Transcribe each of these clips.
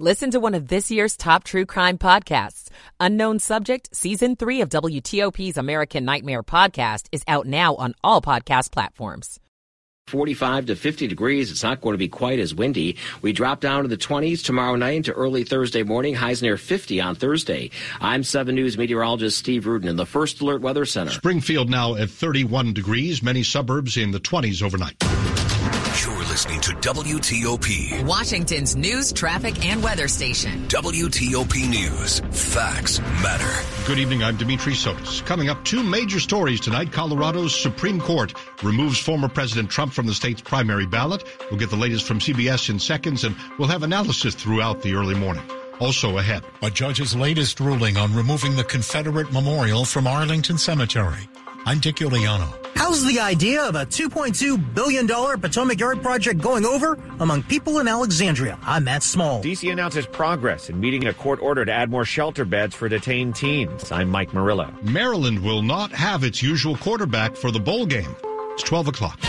Listen to one of this year's top true crime podcasts. Unknown Subject, Season 3 of WTOP's American Nightmare podcast is out now on all podcast platforms. 45 to 50 degrees. It's not going to be quite as windy. We drop down to the 20s tomorrow night into early Thursday morning. Highs near 50 on Thursday. I'm 7 News meteorologist Steve Rudin in the First Alert Weather Center. Springfield now at 31 degrees. Many suburbs in the 20s overnight. You're listening to WTOP, Washington's news, traffic, and weather station. WTOP News. Facts matter. Good evening. I'm Dimitri Sotis. Coming up, two major stories tonight. Colorado's Supreme Court removes former President Trump from the state's primary ballot. We'll get the latest from CBS in seconds, and we'll have analysis throughout the early morning. Also ahead. A judge's latest ruling on removing the Confederate memorial from Arlington Cemetery. I'm Dick Uliano. How's the idea of a $2.2 billion Potomac Yard project going over among people in Alexandria? I'm Matt Small. DC announces progress in meeting a court order to add more shelter beds for detained teens. I'm Mike Murillo. Maryland will not have its usual quarterback for the bowl game. It's 12 o'clock.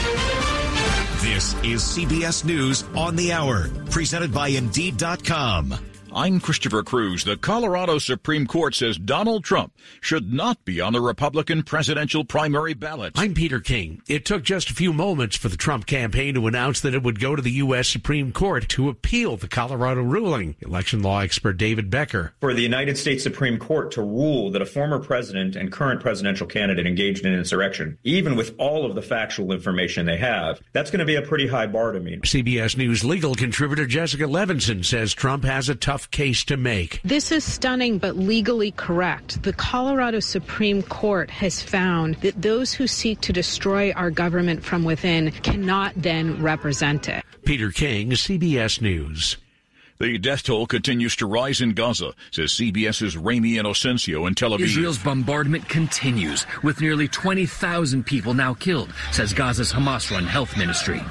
This is CBS News on the Hour, presented by Indeed.com. I'm Christopher Cruz. The Colorado Supreme Court says Donald Trump should not be on the Republican presidential primary ballot. I'm Peter King. It took just a few moments for the Trump campaign to announce that it would go to the U.S. Supreme Court to appeal the Colorado ruling. Election law expert David Becker. For the United States Supreme Court to rule that a former president and current presidential candidate engaged in insurrection, even with all of the factual information they have, that's going to be a pretty high bar to meet. CBS News legal contributor Jessica Levinson says Trump has a tough case to make. This is stunning but legally correct. The Colorado Supreme Court has found that those who seek to destroy our government from within cannot then represent it. Peter King, CBS News. The death toll continues to rise in Gaza, says CBS's Ramy Inocencio in Tel Aviv. Israel's bombardment continues, with nearly 20,000 people now killed, says Gaza's Hamas-run health ministry.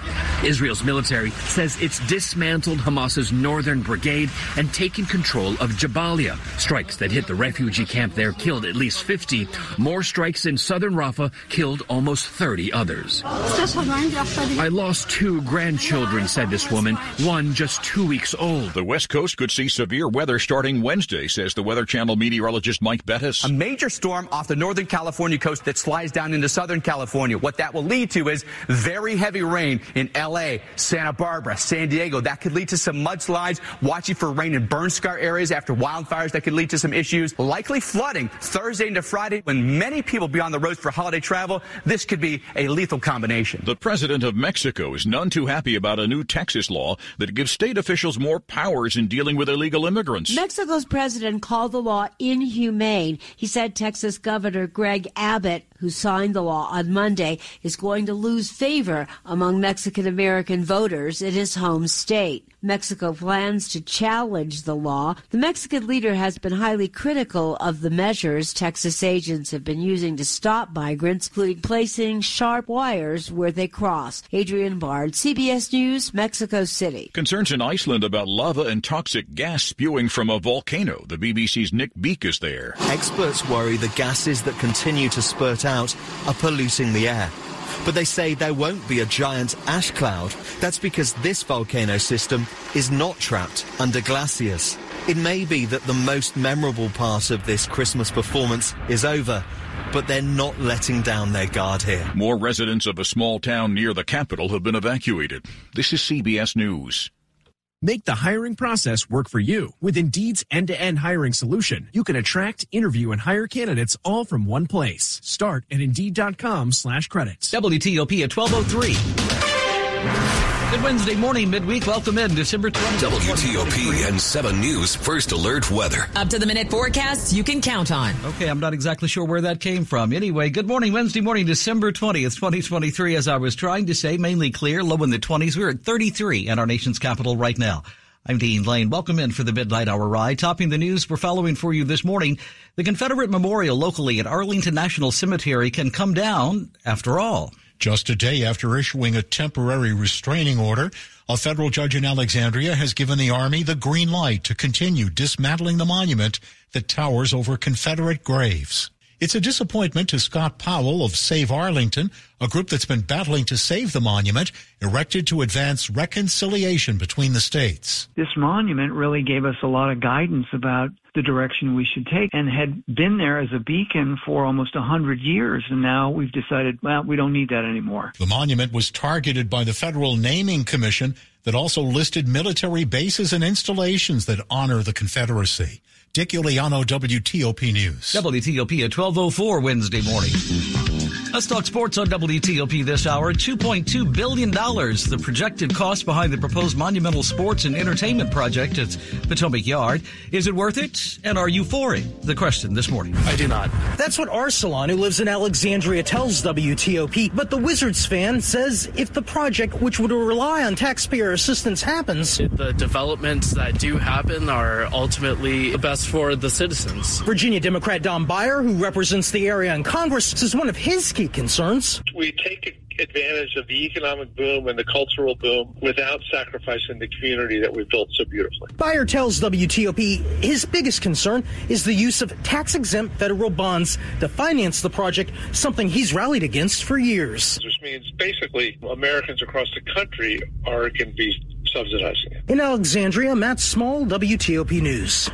Israel's military says it's dismantled Hamas's northern brigade and taken control of Jabalia. Strikes that hit the refugee camp there killed at least 50. More strikes in southern Rafah killed almost 30 others. I lost two grandchildren, said this woman, one just two weeks old. The West Coast could see severe weather starting Wednesday, says the Weather Channel meteorologist Mike Bettes. A major storm off the northern California coast that slides down into southern California. What that will lead to is very heavy rain in LA, Santa Barbara, San Diego. That could lead to some mudslides. Watching for rain in burn scar areas after wildfires that could lead to some issues. Likely flooding Thursday into Friday when many people be on the roads for holiday travel. This could be a lethal combination. The president of Mexico is none too happy about a new Texas law that gives state officials more power powers in dealing with illegal immigrants. Mexico's president called the law inhumane. He said Texas Governor Greg Abbott, who signed the law on Monday, is going to lose favor among Mexican American voters in his home state. Mexico plans to challenge the law. The Mexican leader has been highly critical of the measures Texas agents have been using to stop migrants, including placing sharp wires where they cross. Adrian Bard, CBS News, Mexico City. Concerns in Iceland about lava and toxic gas spewing from a volcano. The BBC's Nick Beake is there. Experts worry the gases that continue to spurt out are polluting the air. But they say there won't be a giant ash cloud. That's because this volcano system is not trapped under glaciers. It may be that the most memorable part of this Christmas performance is over, but they're not letting down their guard here. More residents of a small town near the capital have been evacuated. This is CBS News. Make the hiring process work for you. With Indeed's end-to-end hiring solution, you can attract, interview, and hire candidates all from one place. Start at Indeed.com slash credits. WTOP at 1203. Good Wednesday morning, midweek. Welcome in December 20th. WTOP and 7 News First Alert Weather. Up to the minute forecasts you can count on. Okay, I'm not exactly sure where that came from. Anyway, good morning, Wednesday morning, December 20th, 2023. As I was trying to say, mainly clear, low in the 20s. We're at 33 in our nation's capital right now. I'm Dean Lane. Welcome in for the Midnight Hour ride. Topping the news we're following for you this morning, the Confederate Memorial locally at Arlington National Cemetery can come down after all. Just a day after issuing a temporary restraining order, a federal judge in Alexandria has given the Army the green light to continue dismantling the monument that towers over Confederate graves. It's a disappointment to Scott Powell of Save Arlington, a group that's been battling to save the monument, erected to advance reconciliation between the states. This monument really gave us a lot of guidance about the direction we should take and had been there as a beacon for almost a hundred years. And now we've decided, well, we don't need that anymore. The monument was targeted by the Federal Naming Commission that also listed military bases and installations that honor the Confederacy. Dick Uliano, WTOP News. WTOP at 1204 Wednesday morning. Let's talk sports on WTOP this hour. $2.2 billion, the projected cost behind the proposed monumental sports and entertainment project at Potomac Yard. Is it worth it? And are you for it? The question this morning. I do not. That's what Arsalan, who lives in Alexandria, tells WTOP. But the Wizards fan says if the project, which would rely on taxpayer assistance, happens, the developments that do happen are ultimately best for the citizens. Virginia Democrat Don Beyer, who represents the area in Congress, says one of his key concerns. We take advantage of the economic boom and the cultural boom without sacrificing the community that we've built so beautifully. Beyer tells WTOP his biggest concern is the use of tax exempt federal bonds to finance the project, something he's rallied against for years. Which means basically Americans across the country are going to be subsidizing it. In Alexandria, Matt Small, WTOP News.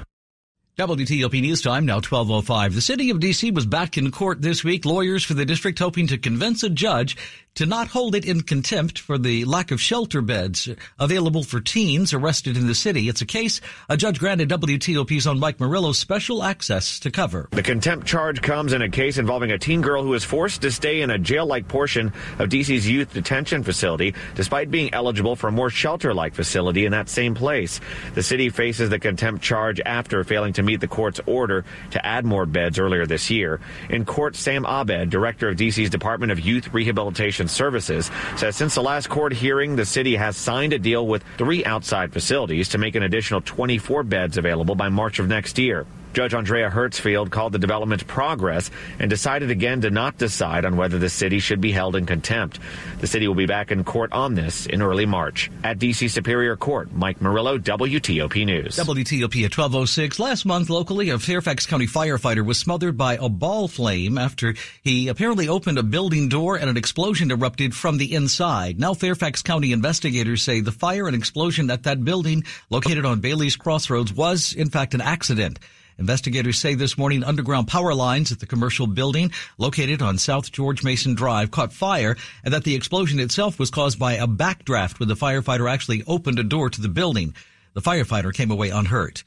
WTOP News Time, now 1205. The city of D.C. was back in court this week. Lawyers for the district hoping to convince a judge to not hold it in contempt for the lack of shelter beds available for teens arrested in the city. It's a case a judge granted WTOP's own Mike Murillo special access to cover. The contempt charge comes in a case involving a teen girl who was forced to stay in a jail-like portion of DC's youth detention facility despite being eligible for a more shelter-like facility in that same place. The city faces the contempt charge after failing to meet the court's order to add more beds earlier this year. In court, Sam Abed, director of DC's Department of Youth Rehabilitation Services, says since the last court hearing, the city has signed a deal with three outside facilities to make an additional 24 beds available by March of next year. Judge Andrea Hertzfeld called the development progress and decided again to not decide on whether the city should be held in contempt. The city will be back in court on this in early March. At DC Superior Court, Mike Murillo, WTOP News. WTOP at 1206. Last month, locally, a Fairfax County firefighter was smothered by a ball flame after he apparently opened a building door and an explosion erupted from the inside. Now, Fairfax County investigators say the fire and explosion at that building located on Bailey's Crossroads was, in fact, an accident. Investigators say this morning underground power lines at the commercial building located on South George Mason Drive caught fire and that the explosion itself was caused by a backdraft when the firefighter actually opened a door to the building. The firefighter came away unhurt.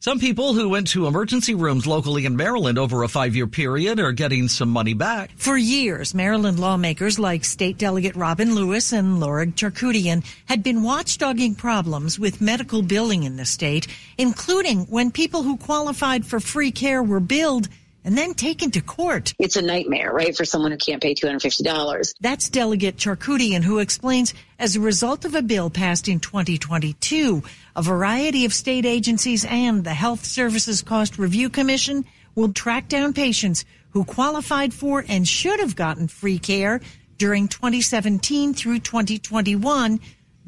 Some people who went to emergency rooms locally in Maryland over a five year period are getting some money back. For years, Maryland lawmakers like State Delegate Robbyn Lewis and Lorig Charkoudian had been watchdogging problems with medical billing in the state, including when people who qualified for free care were billed and then taken to court. It's a nightmare, right, for someone who can't pay $250. That's Delegate Charkoudian, who explains as a result of a bill passed in 2022, a variety of state agencies and the Health Services Cost Review Commission will track down patients who qualified for and should have gotten free care during 2017 through 2021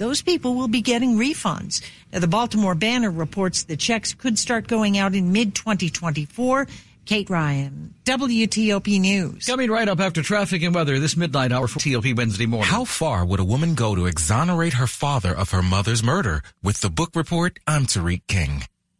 those people will be getting refunds. Now, the Baltimore Banner reports the checks could start going out in mid 2024 Kate Ryan, WTOP News. Coming right up after traffic and weather this midnight hour for TOP Wednesday morning. How far would a woman go to exonerate her father of her mother's murder? With the book report, I'm Tariq King.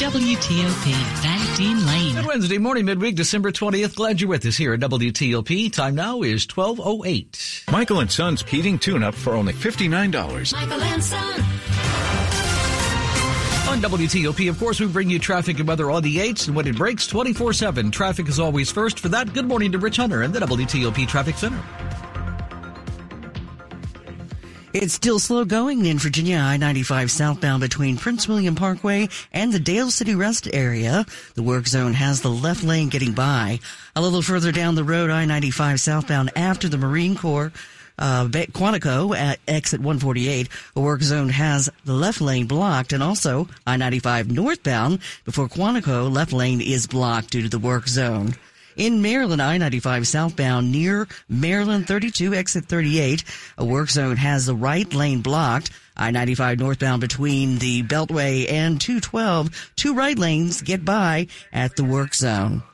You're WTOP, Van Dean Lane. Good Wednesday morning, midweek, December 20th. Glad you're with us here at WTOP. Time now is 12.08. Michael and Son's heating tune-up for only $59. Michael and Son. On WTOP, of course, we bring you traffic and weather on the 8s, and when it breaks 24-7, traffic is always first. For that, good morning to Rich Hunter and the WTOP Traffic Center. It's still slow going in Virginia I-95 southbound between Prince William Parkway and the Dale City Rest area. The work zone has the left lane getting by. A little further down the road, I-95 southbound after the Marine Corps uh, Quantico at exit 148. A work zone has the left lane blocked and also I-95 northbound before Quantico left lane is blocked due to the work zone. In Maryland, I-95 southbound near Maryland 32 exit 38, a work zone has the right lane blocked. I-95 northbound between the Beltway and 212, two right lanes get by at the work zone.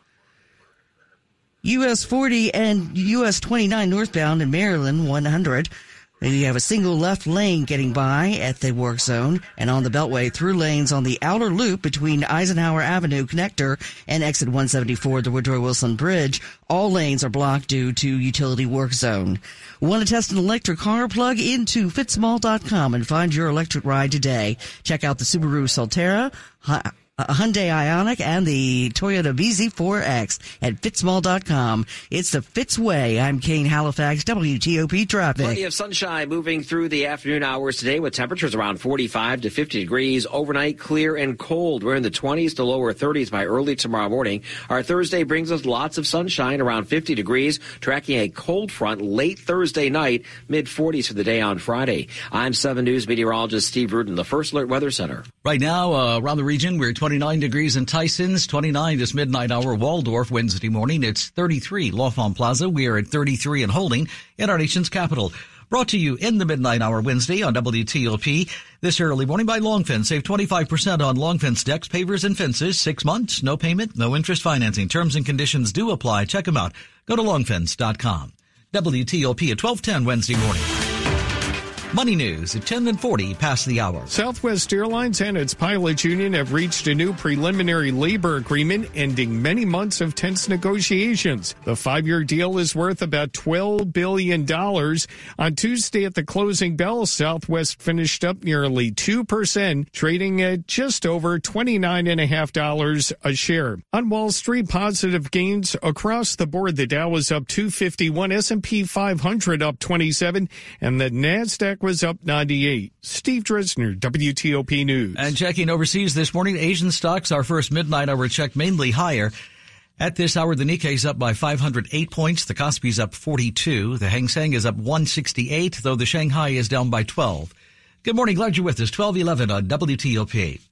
US 40 and US 29 northbound in Maryland 100. You have a single left lane getting by at the work zone and on the Beltway through lanes on the outer loop between Eisenhower Avenue connector and exit 174, the Woodrow Wilson Bridge. All lanes are blocked due to utility work zone. Want to test an electric car? Plug into fitzmall.com and find your electric ride today. Check out the Subaru Solterra, Hyundai Ioniq and the Toyota BZ4X at Fitzmall.com. It's the Fitz way. I'm Kane Halifax, WTOP traffic. Plenty of sunshine moving through the afternoon hours today with temperatures around 45 to 50 degrees. Overnight, clear and cold. We're in the 20s to lower 30s by early tomorrow morning. Our Thursday brings us lots of sunshine around 50 degrees, tracking a cold front late Thursday night, mid 40s for the day on Friday. I'm 7 News meteorologist Steve Rudin, the First Alert Weather Center. Right now, uh, around the region, we're 29 degrees in Tysons, 29 this midnight hour Waldorf Wednesday morning. It's 33 L'Enfant Plaza. We are at 33 and holding in our nation's capital. Brought to you in the midnight hour Wednesday on WTOP this early morning by Longfence. Save 25% on Longfence decks, pavers, and fences. Six months, no payment, no interest financing. Terms and conditions do apply. Check them out. Go to longfence.com. WTOP at 1210 Wednesday morning. Money News at 10 and 40 past the hour. Southwest Airlines and its pilots union have reached a new preliminary labor agreement ending many months of tense negotiations. The five-year deal is worth about $12 billion. On Tuesday at the closing bell, Southwest finished up nearly 2%, trading at just over $29.5 a share. On Wall Street, positive gains across the board. The Dow was up 251, S&P 500 up 27, and the NASDAQ was up 98. Steve Dresner, WTOP News. And checking overseas this morning, Asian stocks, our first midnight hour check, mainly higher. At this hour, the Nikkei is up by 508 points. The Kospi is up 42. The Hang Seng is up 168, though the Shanghai is down by 12. Good morning. Glad you're with us. 1211 on WTOP.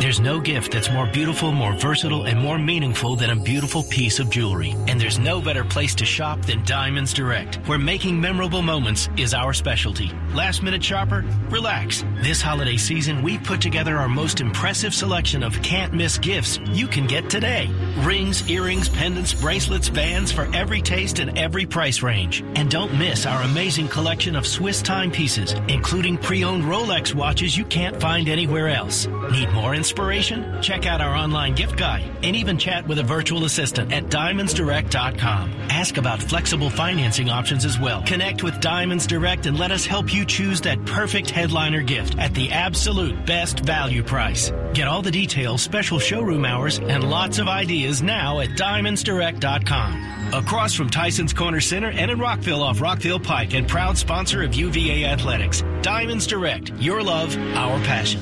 There's no gift that's more beautiful, more versatile, and more meaningful than a beautiful piece of jewelry. And there's no better place to shop than Diamonds Direct, where making memorable moments is our specialty. Last minute shopper, relax. This holiday season, we put together our most impressive selection of can't miss gifts you can get today. Rings, earrings, pendants, bracelets, bands for every taste and every price range. And don't miss our amazing collection of Swiss timepieces, including pre-owned Rolex watches you can't find anywhere else. Need more inspiration? Check out our online gift guide and even chat with a virtual assistant at diamondsdirect.com. Ask about flexible financing options as well. Connect with Diamonds Direct and let us help you choose that perfect headliner gift at the absolute best value price. Get all the details, special showroom hours, and lots of ideas now at diamondsdirect.com. Across from Tyson's Corner Center and in Rockville off Rockville Pike and proud sponsor of UVA Athletics. Diamonds Direct, your love, our passion.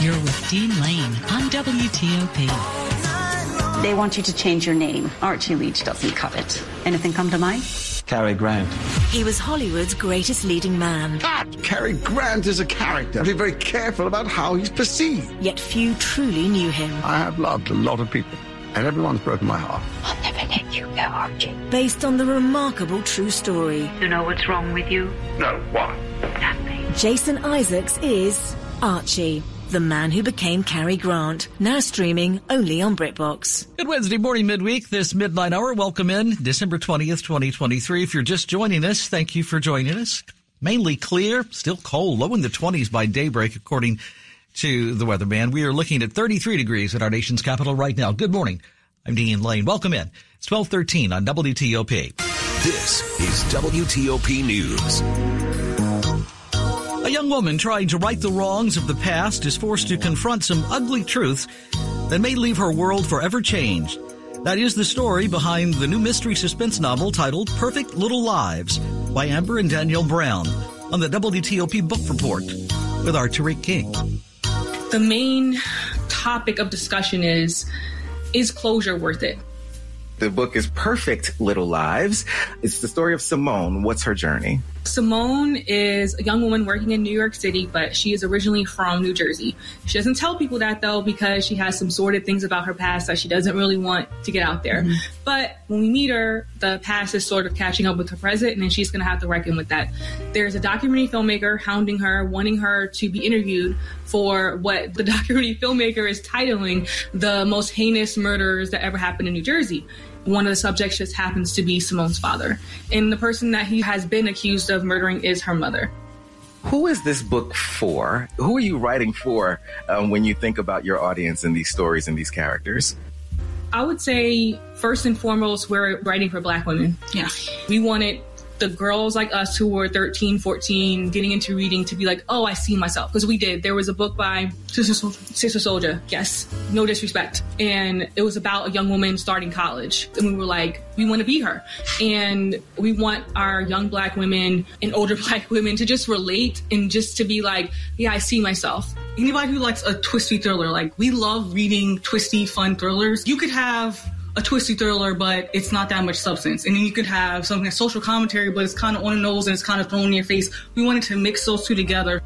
You're with Dean Lane on WTOP. They want you to change your name. Archie Leach doesn't cut it. Anything come to mind? Cary Grant. He was Hollywood's greatest leading man. Cut! Cary Grant is a character. Be very careful about how he's perceived. Yet few truly knew him. I have loved a lot of people, and everyone's broken my heart. I'll never let you go, Archie. Based on the remarkable true story. You know what's wrong with you? No, what? Nothing. Jason Isaacs is Archie. The Man Who Became Cary Grant, now streaming only on BritBox. Good Wednesday morning, midweek, this midnight hour. Welcome in December 20th, 2023. If you're just joining us, thank you for joining us. Mainly clear, still cold, low in the 20s by daybreak, according to the weatherman. We are looking at 33 degrees at our nation's capital right now. Good morning. I'm Dean Lane. Welcome in. It's 1213 on WTOP. This is WTOP News. A young woman trying to right the wrongs of the past is forced to confront some ugly truths that may leave her world forever changed. That is the story behind the new mystery suspense novel titled Perfect Little Lives by Amber and Danielle Brown on the WTOP Book Report with our Tariq King. The main topic of discussion is is closure worth it? The book is Perfect Little Lives. It's the story of Simone. What's her journey? Simone is a young woman working in New York City, but she is originally from New Jersey. She doesn't tell people that though because she has some sordid things about her past that she doesn't really want to get out there. Mm-hmm. But when we meet her, the past is sort of catching up with her present, and then she's going to have to reckon with that. There's a documentary filmmaker hounding her, wanting her to be interviewed for what the documentary filmmaker is titling the most heinous murders that ever happened in New Jersey one of the subjects just happens to be Simone's father. And the person that he has been accused of murdering is her mother. Who is this book for? Who are you writing for um, when you think about your audience and these stories and these characters? I would say, first and foremost, we're writing for Black women. Yeah. We wanted the girls like us who were 13, 14, getting into reading to be like, oh, I see myself. Because we did. There was a book by Sister Souljah. Sister Souljah, yes. No disrespect. And it was about a young woman starting college. And we were like, we want to be her. And we want our young black women and older black women to just relate and just to be like, yeah, I see myself. Anybody who likes a twisty thriller, like we love reading twisty, fun thrillers. You could have a twisty thriller, but it's not that much substance. And then you could have something like social commentary, but it's kind of on the nose and it's kind of thrown in your face. We wanted to mix those two together.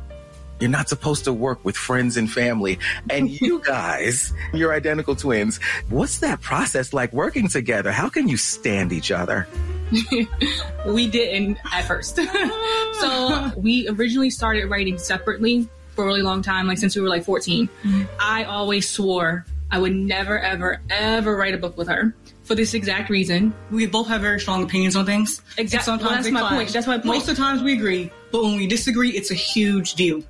You're not supposed to work with friends and family. And you guys, you're identical twins. What's that process like working together? How can you stand each other? we didn't at first. so we originally started writing separately for a really long time, like since we were like 14. Mm-hmm. I always swore I would never, ever, ever write a book with her for this exact reason. We both have very strong opinions on things. Exactly. Sometimes well, that's my clash. point. That's my point. Most of the times we agree, but when we disagree, it's a huge deal.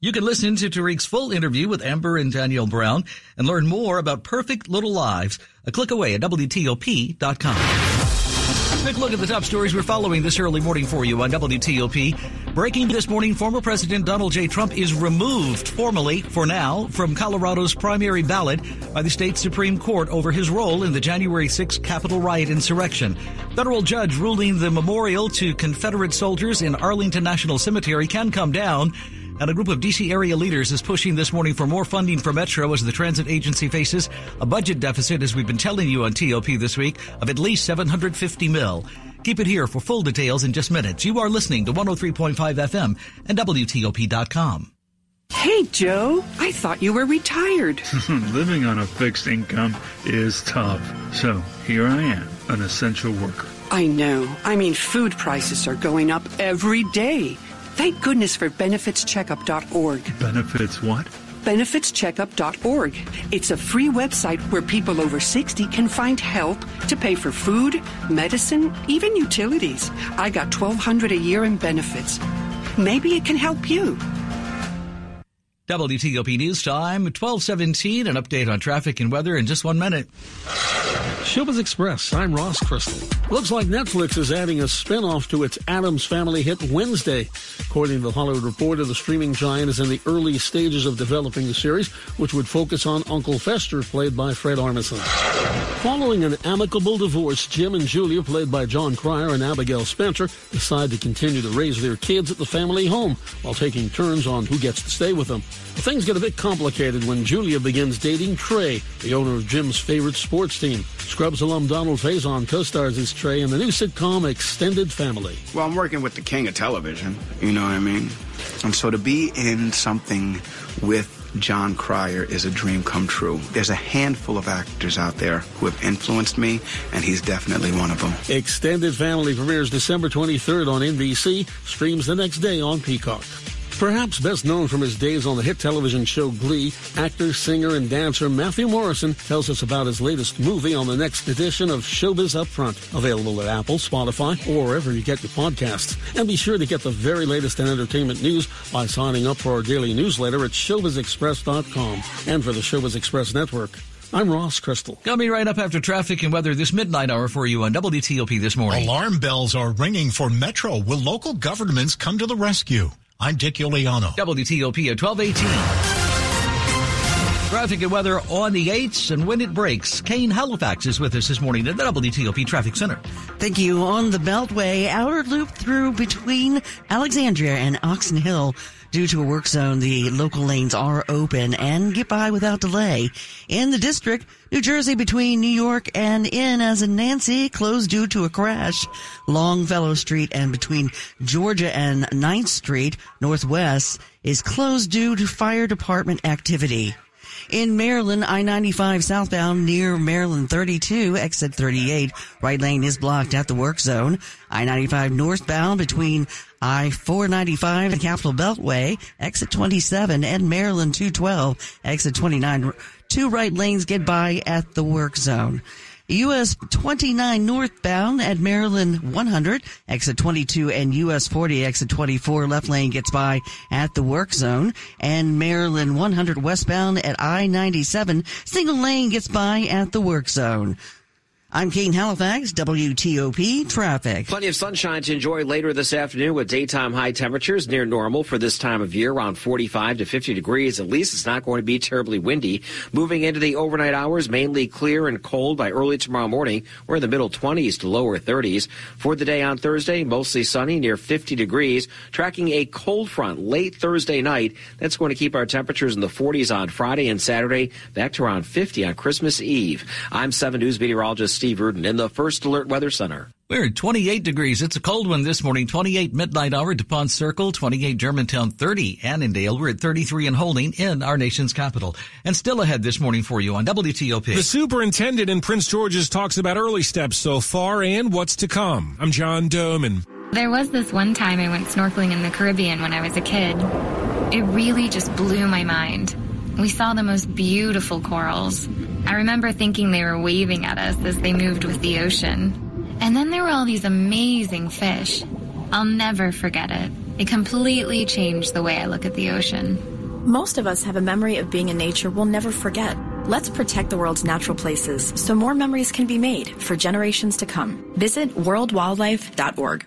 You can listen to Tariq's full interview with Amber and Danielle Brown and learn more about Perfect Little Lives. A click away at WTOP.com. Quick look at the top stories we're following this early morning for you on WTOP. Breaking this morning, former President Donald J. Trump is removed formally, for now, from Colorado's primary ballot by the state Supreme Court over his role in the January 6th Capitol riot insurrection. Federal judge ruling the memorial to Confederate soldiers in Arlington National Cemetery can come down and a group of D.C. area leaders is pushing this morning for more funding for Metro as the transit agency faces a budget deficit, as we've been telling you on TOP this week, of at least 750 mil. Keep it here for full details in just minutes. You are listening to 103.5 FM and WTOP.com. Hey, Joe, I thought you were retired. Living on a fixed income is tough. So here I am, an essential worker. I know. I mean, food prices are going up every day. Thank goodness for benefitscheckup.org. Benefits what? benefitscheckup.org. It's a free website where people over 60 can find help to pay for food, medicine, even utilities. I got 1200 a year in benefits. Maybe it can help you. WTOP News Time, 1217, an update on traffic and weather in just one minute. Showbiz Express, I'm Ross Crystal. Looks like Netflix is adding a spinoff to its Addams Family hit Wednesday. According to the Hollywood Reporter, the streaming giant is in the early stages of developing the series, which would focus on Uncle Fester, played by Fred Armisen. Following an amicable divorce, Jim and Julia, played by Jon Cryer and Abigail Spencer, decide to continue to raise their kids at the family home while taking turns on who gets to stay with them. Things get a bit complicated when Julia begins dating Trey, the owner of Jim's favorite sports team. Scrubs alum Donald Faison co-stars as Trey in the new sitcom Extended Family. Well, I'm working with the king of television, you know what I mean? And so to be in something with Jon Cryer is a dream come true. There's a handful of actors out there who have influenced me, and he's definitely one of them. Extended Family premieres December 23rd on NBC, streams the next day on Peacock. Perhaps best known from his days on the hit television show Glee, actor, singer, and dancer Matthew Morrison tells us about his latest movie on the next edition of Showbiz Upfront, available at Apple, Spotify, or wherever you get your podcasts. And be sure to get the very latest in entertainment news by signing up for our daily newsletter at showbizexpress.com and for the Showbiz Express Network. I'm Ross Crystal. Coming right up after traffic and weather this midnight hour for you on WTOP this morning. Alarm bells are ringing for Metro. Will local governments come to the rescue? I'm Dick Uliano. WTOP at 1218. Traffic and weather on the 8s and when it breaks. Kane Halifax is with us this morning at the WTOP Traffic Center. Thank you. On the Beltway, outer loop through between Alexandria and Oxon Hill. Due to a work zone, the local lanes are open and get by without delay. In the district, New Jersey between New York and in as in Nancy closed due to a crash. Longfellow Street and between Georgia and 9th Street Northwest is closed due to fire department activity. In Maryland, I-95 southbound near Maryland 32, exit 38. Right lane is blocked at the work zone. I-95 northbound between I-495 and Capitol Beltway, exit 27, and Maryland 212, exit 29. Two right lanes get by at the work zone. US 29 northbound at Maryland 100, exit 22 and US 40 exit 24 left lane gets by at the work zone. And Maryland 100 westbound at I-97 single lane gets by at the work zone. I'm Kane Halifax, WTOP Traffic. Plenty of sunshine to enjoy later this afternoon with daytime high temperatures near normal for this time of year, around 45 to 50 degrees. At least it's not going to be terribly windy. Moving into the overnight hours, mainly clear and cold by early tomorrow morning. We're in the middle 20s to lower 30s. For the day on Thursday, mostly sunny near 50 degrees. Tracking a cold front late Thursday night. That's going to keep our temperatures in the 40s on Friday and Saturday, back to around 50 on Christmas Eve. I'm 7 News meteorologist Steve Rudin in the First Alert Weather Center. We're at 28 degrees. It's a cold one this morning. 28 midnight hour, DuPont Circle, 28 Germantown, 30 Annandale. We're at 33 and holding in our nation's capital. And still ahead this morning for you on WTOP. The superintendent in Prince George's talks about early steps so far and what's to come. I'm John Domen. There was this one time I went snorkeling in the Caribbean when I was a kid. It really just blew my mind. We saw the most beautiful corals. I remember thinking they were waving at us as they moved with the ocean. And then there were all these amazing fish. I'll never forget it. It completely changed the way I look at the ocean. Most of us have a memory of being in nature we'll never forget. Let's protect the world's natural places so more memories can be made for generations to come. Visit worldwildlife.org.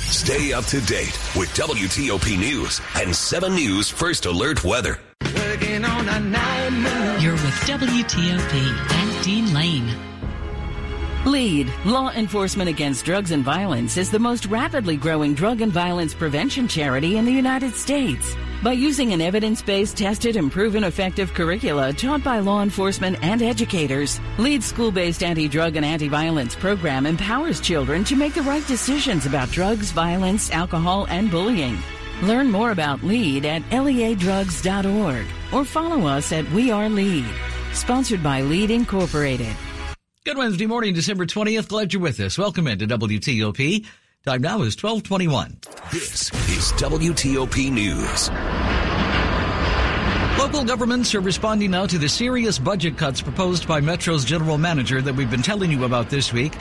Stay up to date with WTOP News and 7 News First Alert Weather. You're with WTOP and Dean Lane. LEAD, Law Enforcement Against Drugs and Violence, is the most rapidly growing drug and violence prevention charity in the United States. By using an evidence based, tested, and proven effective curricula taught by law enforcement and educators, LEAD's school based anti drug and anti violence program empowers children to make the right decisions about drugs, violence, alcohol, and bullying. Learn more about LEAD at leadrugs.org or follow us at We Are LEAD. Sponsored by LEAD Incorporated. Good Wednesday morning, December 20th. Glad you're with us. Welcome into WTOP. Time now is 1221. This is WTOP News. Local governments are responding now to the serious budget cuts proposed by Metro's general manager that we've been telling you about this week.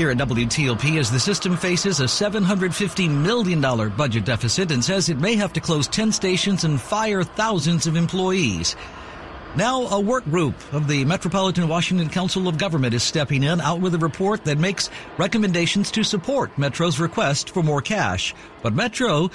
Here at WTOP, as the system faces a $750 million budget deficit and says it may have to close 10 stations and fire thousands of employees. Now, a work group of the Metropolitan Washington Council of Government is stepping in out with a report that makes recommendations to support Metro's request for more cash. But Metro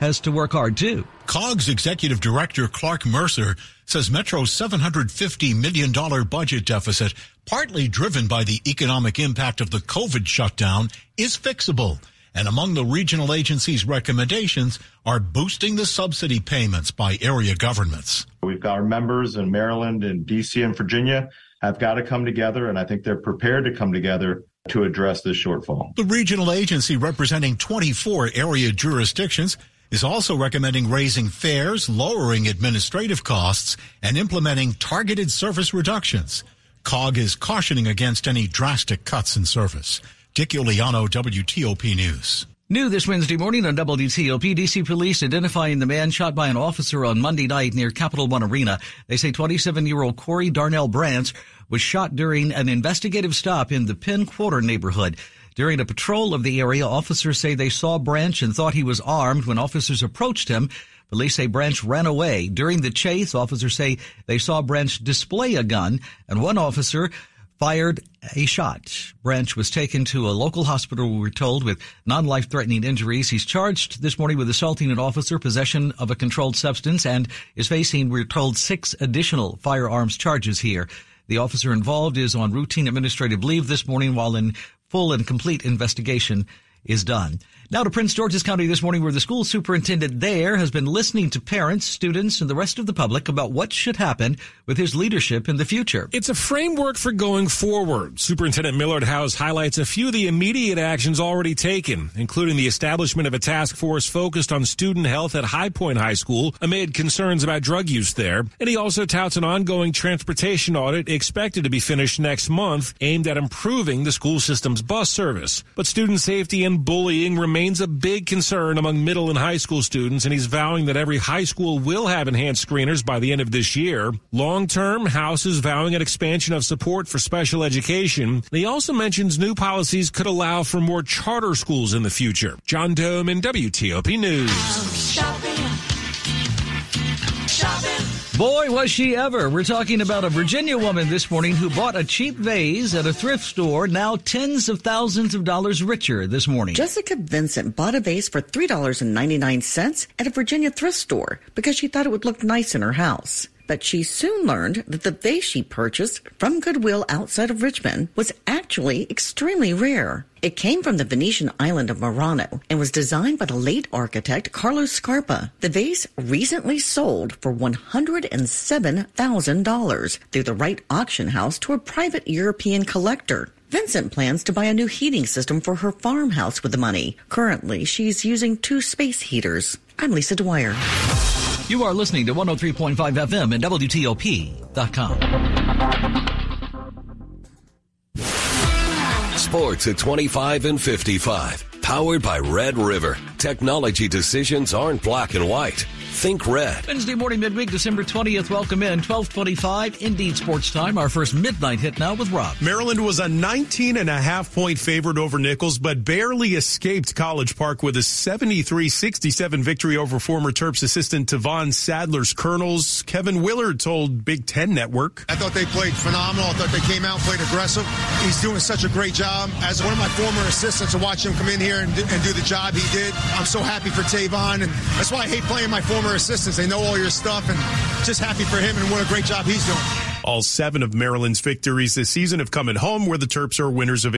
has to work hard too. COGS Executive Director Clark Mercer says Metro's $750 million budget deficit, partly driven by the economic impact of the COVID shutdown, is fixable. And among the regional agency's recommendations are boosting the subsidy payments by area governments. We've got our members in Maryland and DC and Virginia have got to come together, and I think they're prepared to come together to address this shortfall. The regional agency representing 24 area jurisdictions is also recommending raising fares, lowering administrative costs, and implementing targeted service reductions. COG is cautioning against any drastic cuts in service. Dick Uliano, WTOP News. New this Wednesday morning on WTOP, DC police identifying the man shot by an officer on Monday night near Capital One Arena. They say 27-year-old Corey Darnell Branch was shot during an investigative stop in the Penn Quarter neighborhood. During a patrol of the area, officers say they saw Branch and thought he was armed when officers approached him. Police say Branch ran away. During the chase, officers say they saw Branch display a gun, and one officer fired a shot. Branch was taken to a local hospital, we were told, with non-life threatening injuries. He's charged this morning with assaulting an officer, possession of a controlled substance, and is facing, we're told, six additional firearms charges here. The officer involved is on routine administrative leave this morning while in full and complete investigation is done. Now to Prince George's County this morning where the school superintendent there has been listening to parents, students, and the rest of the public about what should happen with his leadership in the future. It's a framework for going forward. Superintendent Millard House highlights a few of the immediate actions already taken, including the establishment of a task force focused on student health at High Point High School amid concerns about drug use there. And he also touts an ongoing transportation audit expected to be finished next month aimed at improving the school system's bus service. But student safety and bullying remains a big concern among middle and high school students, and he's vowing that every high school will have enhanced screeners by the end of this year. Long term, House is vowing an expansion of support for special education. He also mentions new policies could allow for more charter schools in the future. John Domen WTOP News. Oh, Boy, was she ever. We're talking about a Virginia woman this morning who bought a cheap vase at a thrift store, now tens of thousands of dollars richer this morning. Jessica Vincent bought a vase for $3.99 at a Virginia thrift store because she thought it would look nice in her house but she soon learned that the vase she purchased from Goodwill outside of Richmond was actually extremely rare. It came from the Venetian island of Murano and was designed by the late architect Carlos Scarpa. The vase recently sold for $107,000 through the Wright auction house to a private European collector. Vincent plans to buy a new heating system for her farmhouse with the money. Currently, she's using two space heaters. I'm Lisa Dwyer. You are listening to 103.5 FM and WTOP.com. Sports at 25 and 55. Powered by Red River. Technology decisions aren't black and white. Think Red. Wednesday morning, midweek, December 20th. Welcome in. 1225, Indeed Sports Time. Our first midnight hit now with Rob. Maryland was a 19 and a half point favorite over Nicholls, but barely escaped College Park with a 73-67 victory over former Terps assistant Tevon Saddler's Colonels. Kevin Willard told Big Ten Network. I thought they played phenomenal. I thought they came out and played aggressive. He's doing such a great job. As one of my former assistants to watch him come in here and, and do the job he did, I'm so happy for Tevon. And that's why I hate playing my former assistants. They know all your stuff and just happy for him and what a great job he's doing. All seven of Maryland's victories this season have come at home where the Terps are winners of